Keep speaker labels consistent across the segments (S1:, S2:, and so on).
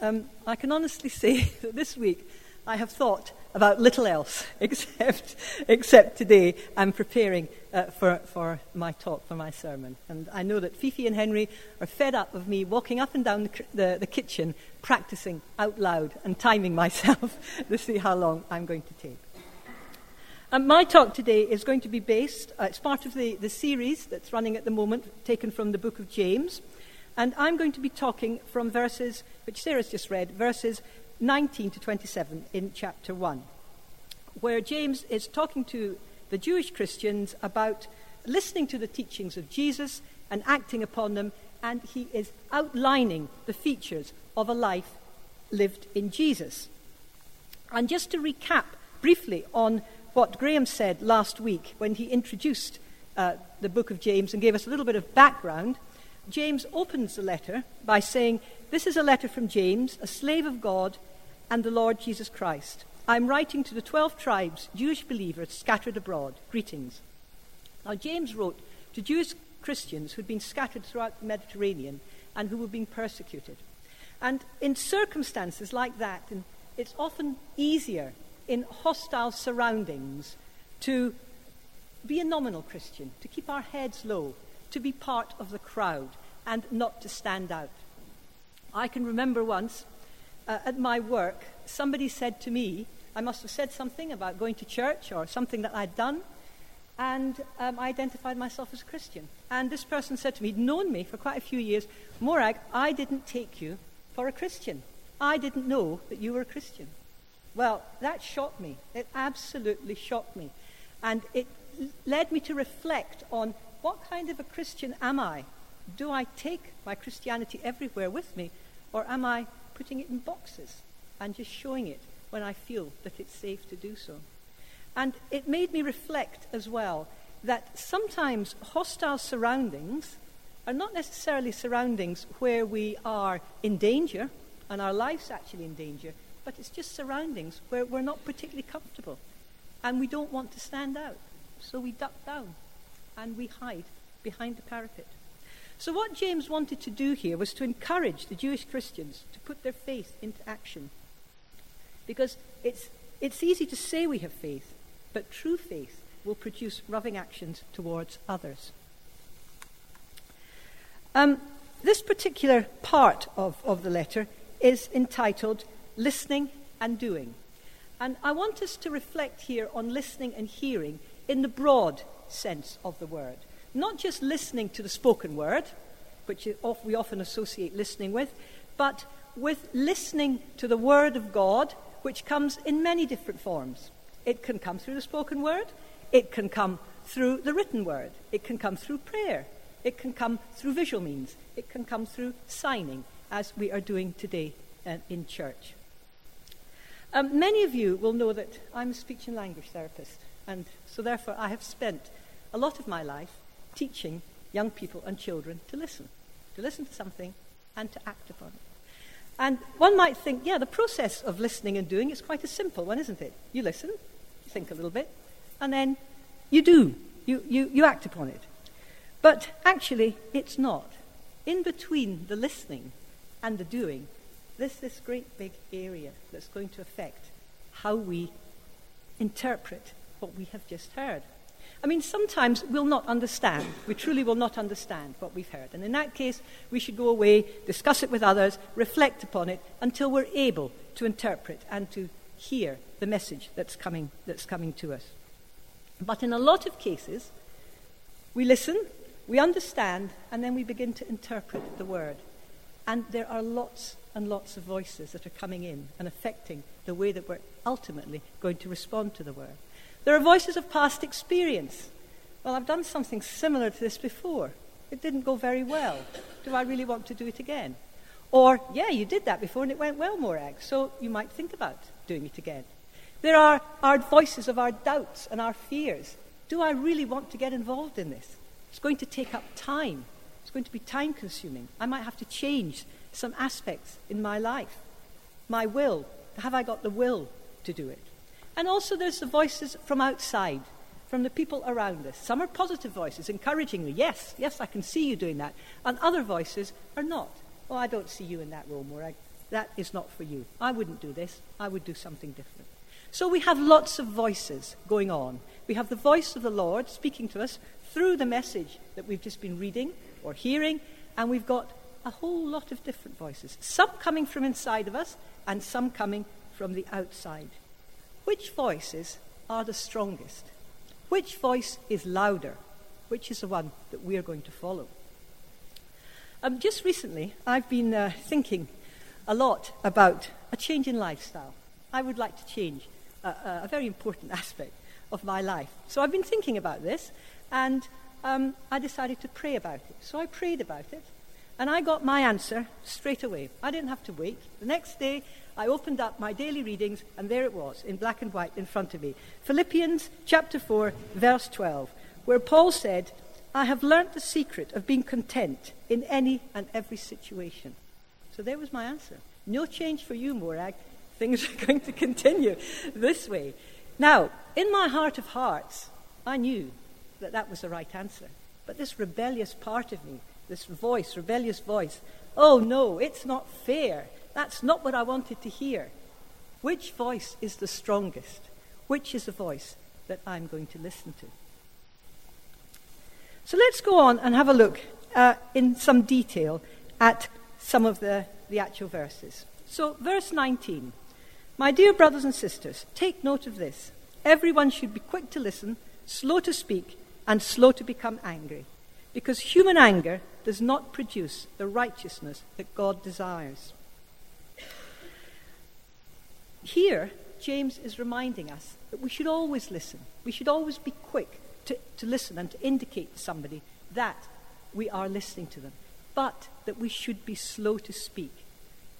S1: um, I can honestly say that this week I have thought about little else except, except today I'm preparing uh, for, for my talk, for my sermon. And I know that Fifi and Henry are fed up of me walking up and down the, the, the kitchen, practicing out loud and timing myself to see how long I'm going to take. Um, my talk today is going to be based, uh, it's part of the, the series that's running at the moment, taken from the book of James. And I'm going to be talking from verses, which Sarah's just read, verses 19 to 27 in chapter 1, where James is talking to the Jewish Christians about listening to the teachings of Jesus and acting upon them, and he is outlining the features of a life lived in Jesus. And just to recap briefly on what Graham said last week when he introduced uh, the book of James and gave us a little bit of background, James opens the letter by saying, This is a letter from James, a slave of God and the Lord Jesus Christ. I'm writing to the 12 tribes, Jewish believers scattered abroad. Greetings. Now, James wrote to Jewish Christians who'd been scattered throughout the Mediterranean and who were being persecuted. And in circumstances like that, it's often easier in hostile surroundings to be a nominal Christian, to keep our heads low, to be part of the crowd, and not to stand out. I can remember once uh, at my work, somebody said to me, I must have said something about going to church or something that I'd done, and um, I identified myself as a Christian. And this person said to me, he'd known me for quite a few years, Morag, I didn't take you for a Christian. I didn't know that you were a Christian. Well, that shocked me. It absolutely shocked me. And it led me to reflect on what kind of a Christian am I? Do I take my Christianity everywhere with me, or am I putting it in boxes and just showing it when I feel that it's safe to do so. And it made me reflect as well that sometimes hostile surroundings are not necessarily surroundings where we are in danger and our lives actually in danger, but it's just surroundings where we're not particularly comfortable and we don't want to stand out. So we duck down and we hide behind the parapet. So, what James wanted to do here was to encourage the Jewish Christians to put their faith into action. Because it's, it's easy to say we have faith, but true faith will produce loving actions towards others. Um, this particular part of, of the letter is entitled Listening and Doing. And I want us to reflect here on listening and hearing in the broad sense of the word not just listening to the spoken word, which we often associate listening with, but with listening to the word of God, which comes in many different forms. It can come through the spoken word, it can come through the written word, it can come through prayer, it can come through visual means, it can come through signing, as we are doing today uh, in church. Um, many of you will know that I'm a speech and language therapist, and so therefore I have spent a lot of my life teaching young people and children to listen, to listen to something and to act upon it. And one might think, yeah, the process of listening and doing is quite a simple one, isn't it? You listen, you think a little bit, and then you do, you, you, you act upon it. But actually, it's not. In between the listening and the doing, there's this great big area that's going to affect how we interpret what we have just heard. I mean, sometimes we'll not understand. We truly will not understand what we've heard. And in that case, we should go away, discuss it with others, reflect upon it until we're able to interpret and to hear the message that's coming, that's coming to us. But in a lot of cases, we listen, we understand, and then we begin to interpret the word. And there are lots and lots of voices that are coming in and affecting the way that we're ultimately going to respond to the word. There are voices of past experience. Well, I've done something similar to this before. It didn't go very well. Do I really want to do it again? Or, yeah, you did that before and it went well, Morag, so you might think about doing it again. There are our voices of our doubts and our fears. Do I really want to get involved in this? It's going to take up time. It's going to be time consuming. I might have to change some aspects in my life. My will. Have I got the will to do it? And also, there's the voices from outside, from the people around us. Some are positive voices, encouraging me. Yes, yes, I can see you doing that. And other voices are not. Oh, I don't see you in that role, Morag. that is not for you. I wouldn't do this. I would do something different. So we have lots of voices going on. We have the voice of the Lord speaking to us through the message that we've just been reading or hearing, and we've got a whole lot of different voices, some coming from inside of us and some coming from the outside. Which voices are the strongest? Which voice is louder? Which is the one that we are going to follow? Um, just recently, I've been uh, thinking a lot about a change in lifestyle. I would like to change a, a, very important aspect of my life. So I've been thinking about this, and um, I decided to pray about it. So I prayed about it, and I got my answer straight away. I didn't have to wait. The next day, I opened up my daily readings, and there it was, in black and white in front of me. Philippians chapter 4, verse 12, where Paul said, I have learnt the secret of being content in any and every situation. So there was my answer. No change for you, Morag. Things are going to continue this way. Now, in my heart of hearts, I knew that that was the right answer. But this rebellious part of me, this voice, rebellious voice, oh no, it's not fair. That's not what I wanted to hear. Which voice is the strongest? Which is the voice that I'm going to listen to? So let's go on and have a look uh, in some detail at some of the, the actual verses. So, verse 19 My dear brothers and sisters, take note of this. Everyone should be quick to listen, slow to speak, and slow to become angry, because human anger does not produce the righteousness that God desires. Here, James is reminding us that we should always listen. We should always be quick to, to listen and to indicate to somebody that we are listening to them, but that we should be slow to speak.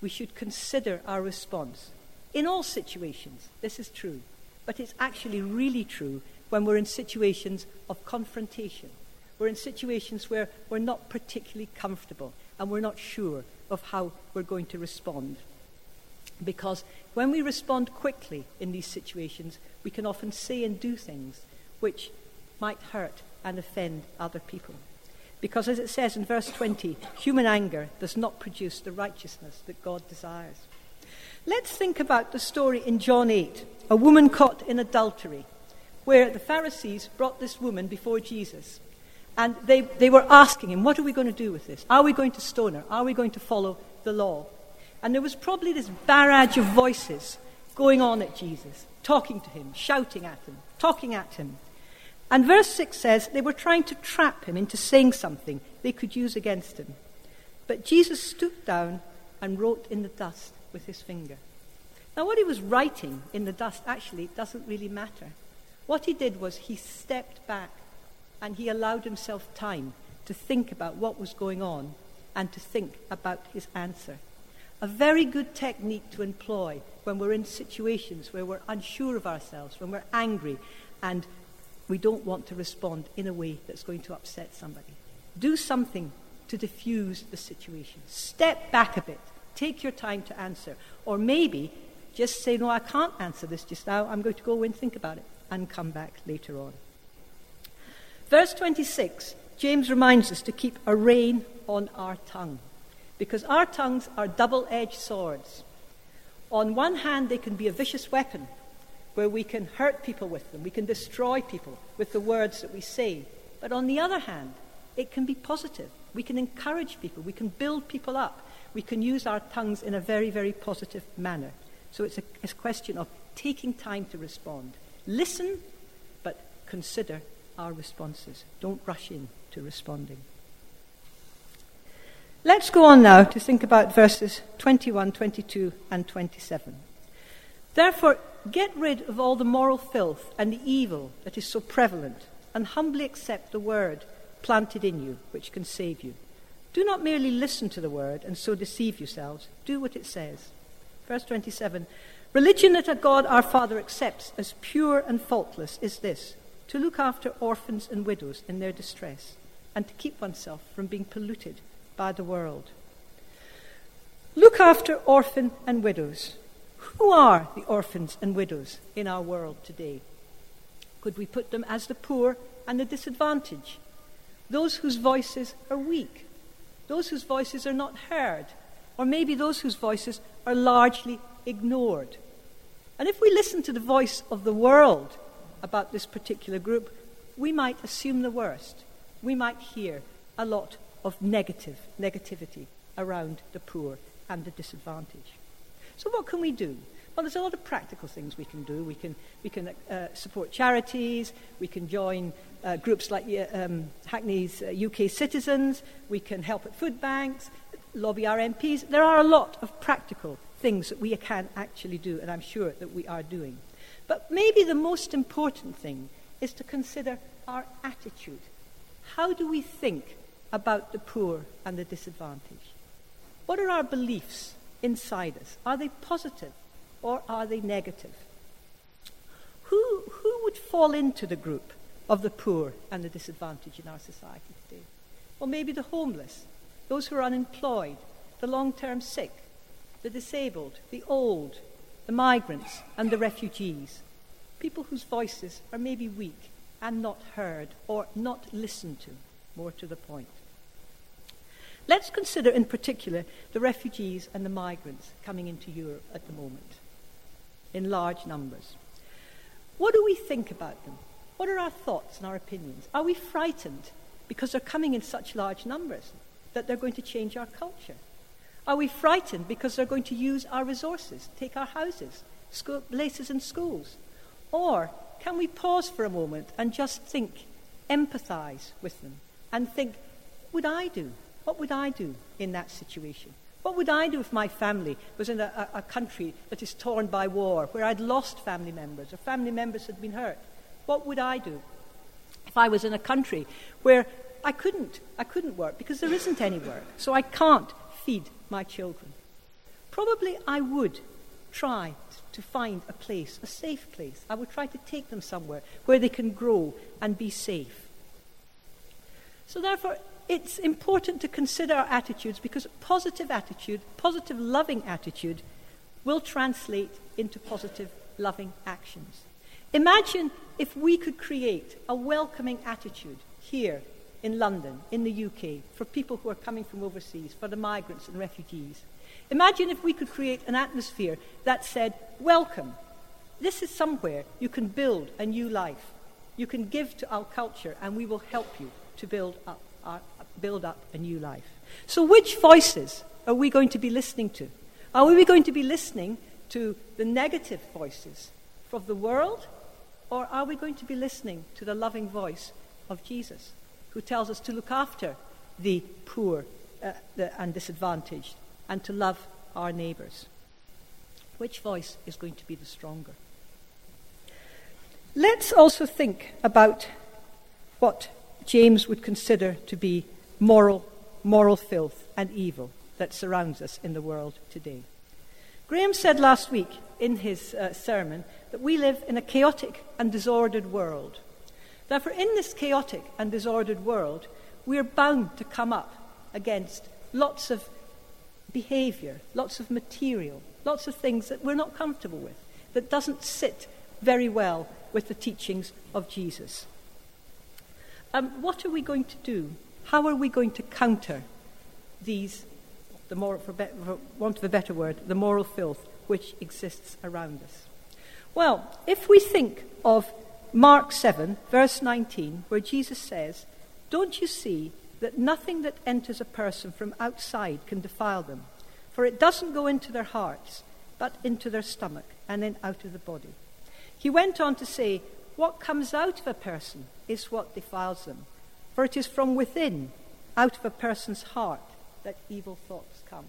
S1: We should consider our response. In all situations, this is true, but it's actually really true when we're in situations of confrontation. We're in situations where we're not particularly comfortable and we're not sure of how we're going to respond. Because when we respond quickly in these situations, we can often say and do things which might hurt and offend other people. Because as it says in verse 20, human anger does not produce the righteousness that God desires. Let's think about the story in John 8, a woman caught in adultery, where the Pharisees brought this woman before Jesus. And they, they were asking him, What are we going to do with this? Are we going to stone her? Are we going to follow the law? And there was probably this barrage of voices going on at Jesus, talking to him, shouting at him, talking at him. And verse 6 says they were trying to trap him into saying something they could use against him. But Jesus stooped down and wrote in the dust with his finger. Now, what he was writing in the dust actually doesn't really matter. What he did was he stepped back and he allowed himself time to think about what was going on and to think about his answer. A very good technique to employ when we're in situations where we're unsure of ourselves, when we're angry, and we don't want to respond in a way that's going to upset somebody. Do something to diffuse the situation. Step back a bit. Take your time to answer. Or maybe just say, No, I can't answer this just now. I'm going to go and think about it and come back later on. Verse 26, James reminds us to keep a rein on our tongue because our tongues are double edged swords. On one hand, they can be a vicious weapon where we can hurt people with them, we can destroy people with the words that we say. But on the other hand, it can be positive. We can encourage people, we can build people up, we can use our tongues in a very, very positive manner. So it's a, it's a question of taking time to respond. Listen, but consider our responses. Don't rush in to responding. Let's go on now to think about verses 21, 22, and 27. Therefore, Get rid of all the moral filth and the evil that is so prevalent, and humbly accept the word planted in you, which can save you. Do not merely listen to the word and so deceive yourselves. Do what it says. Verse 27 Religion that God our Father accepts as pure and faultless is this to look after orphans and widows in their distress, and to keep oneself from being polluted by the world. Look after orphan and widows. Who are the orphans and widows in our world today? Could we put them as the poor and the disadvantaged? Those whose voices are weak, those whose voices are not heard, or maybe those whose voices are largely ignored. And if we listen to the voice of the world about this particular group, we might assume the worst. We might hear a lot of negative negativity around the poor and the disadvantaged. So, what can we do? Well, there's a lot of practical things we can do. We can, we can uh, support charities, we can join uh, groups like um, Hackney's uh, UK Citizens, we can help at food banks, lobby our MPs. There are a lot of practical things that we can actually do, and I'm sure that we are doing. But maybe the most important thing is to consider our attitude. How do we think about the poor and the disadvantaged? What are our beliefs inside us? Are they positive or are they negative? Who, who would fall into the group of the poor and the disadvantaged in our society today? Well, maybe the homeless, those who are unemployed, the long term sick, the disabled, the old, the migrants, and the refugees. People whose voices are maybe weak and not heard or not listened to, more to the point. Let's consider in particular the refugees and the migrants coming into Europe at the moment in large numbers. What do we think about them? What are our thoughts and our opinions? Are we frightened because they're coming in such large numbers that they're going to change our culture? Are we frightened because they're going to use our resources, take our houses, school, places in schools? Or can we pause for a moment and just think, empathize with them, and think, would I do? What would I do in that situation? What would I do if my family was in a, a, country that is torn by war, where I'd lost family members or family members had been hurt? What would I do if I was in a country where I couldn't, I couldn't work because there isn't any work, so I can't feed my children? Probably I would try to find a place, a safe place. I would try to take them somewhere where they can grow and be safe. So, therefore, it's important to consider our attitudes because a positive attitude, positive loving attitude, will translate into positive loving actions. Imagine if we could create a welcoming attitude here in London, in the UK, for people who are coming from overseas, for the migrants and refugees. Imagine if we could create an atmosphere that said, Welcome. This is somewhere you can build a new life. You can give to our culture, and we will help you to build up our, build up a new life. So, which voices are we going to be listening to? Are we going to be listening to the negative voices of the world, or are we going to be listening to the loving voice of Jesus, who tells us to look after the poor uh, the, and disadvantaged and to love our neighbours? Which voice is going to be the stronger? Let's also think about what James would consider to be moral, moral filth and evil that surrounds us in the world today. Graham said last week in his uh, sermon that we live in a chaotic and disordered world. Therefore, in this chaotic and disordered world, we're bound to come up against lots of behavior, lots of material, lots of things that we're not comfortable with, that doesn't sit very well with the teachings of Jesus. Um, what are we going to do? How are we going to counter these, the moral, for, be, for want of a better word, the moral filth which exists around us? Well, if we think of Mark 7, verse 19, where Jesus says, Don't you see that nothing that enters a person from outside can defile them? For it doesn't go into their hearts, but into their stomach, and then out of the body. He went on to say, what comes out of a person is what defiles them. For it is from within, out of a person's heart, that evil thoughts come.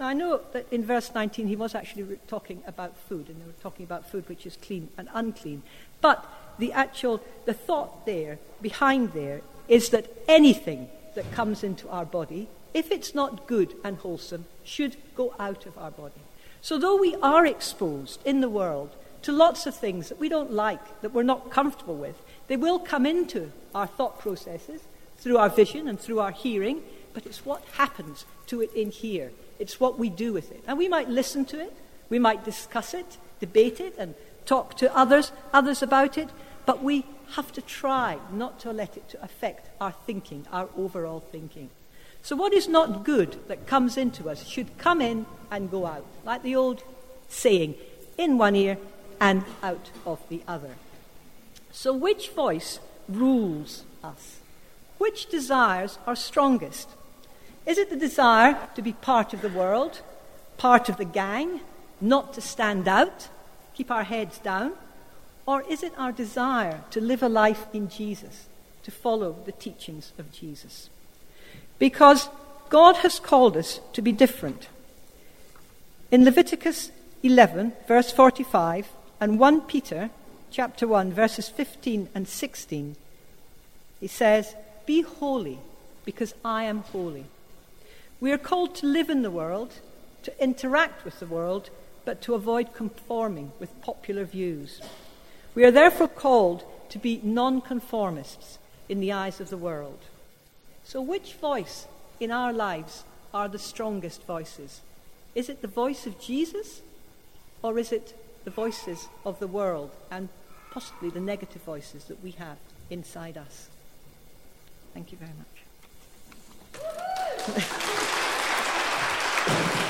S1: Now, I know that in verse 19 he was actually talking about food, and they were talking about food which is clean and unclean. But the actual, the thought there, behind there, is that anything that comes into our body, if it's not good and wholesome, should go out of our body. So, though we are exposed in the world to lots of things that we don't like, that we're not comfortable with. They will come into our thought processes through our vision and through our hearing, but it's what happens to it in here. It's what we do with it. And we might listen to it, we might discuss it, debate it, and talk to others, others about it, but we have to try not to let it to affect our thinking, our overall thinking. So, what is not good that comes into us should come in and go out, like the old saying in one ear and out of the other. So, which voice rules us? Which desires are strongest? Is it the desire to be part of the world, part of the gang, not to stand out, keep our heads down? Or is it our desire to live a life in Jesus, to follow the teachings of Jesus? Because God has called us to be different. In Leviticus 11, verse 45, and 1 Peter chapter 1, verses 15 and 16, he says, Be holy, because I am holy. We are called to live in the world, to interact with the world, but to avoid conforming with popular views. We are therefore called to be nonconformists in the eyes of the world. So, which voice in our lives are the strongest voices? Is it the voice of Jesus, or is it the voices of the world and possibly the negative voices that we have inside us. Thank you very much.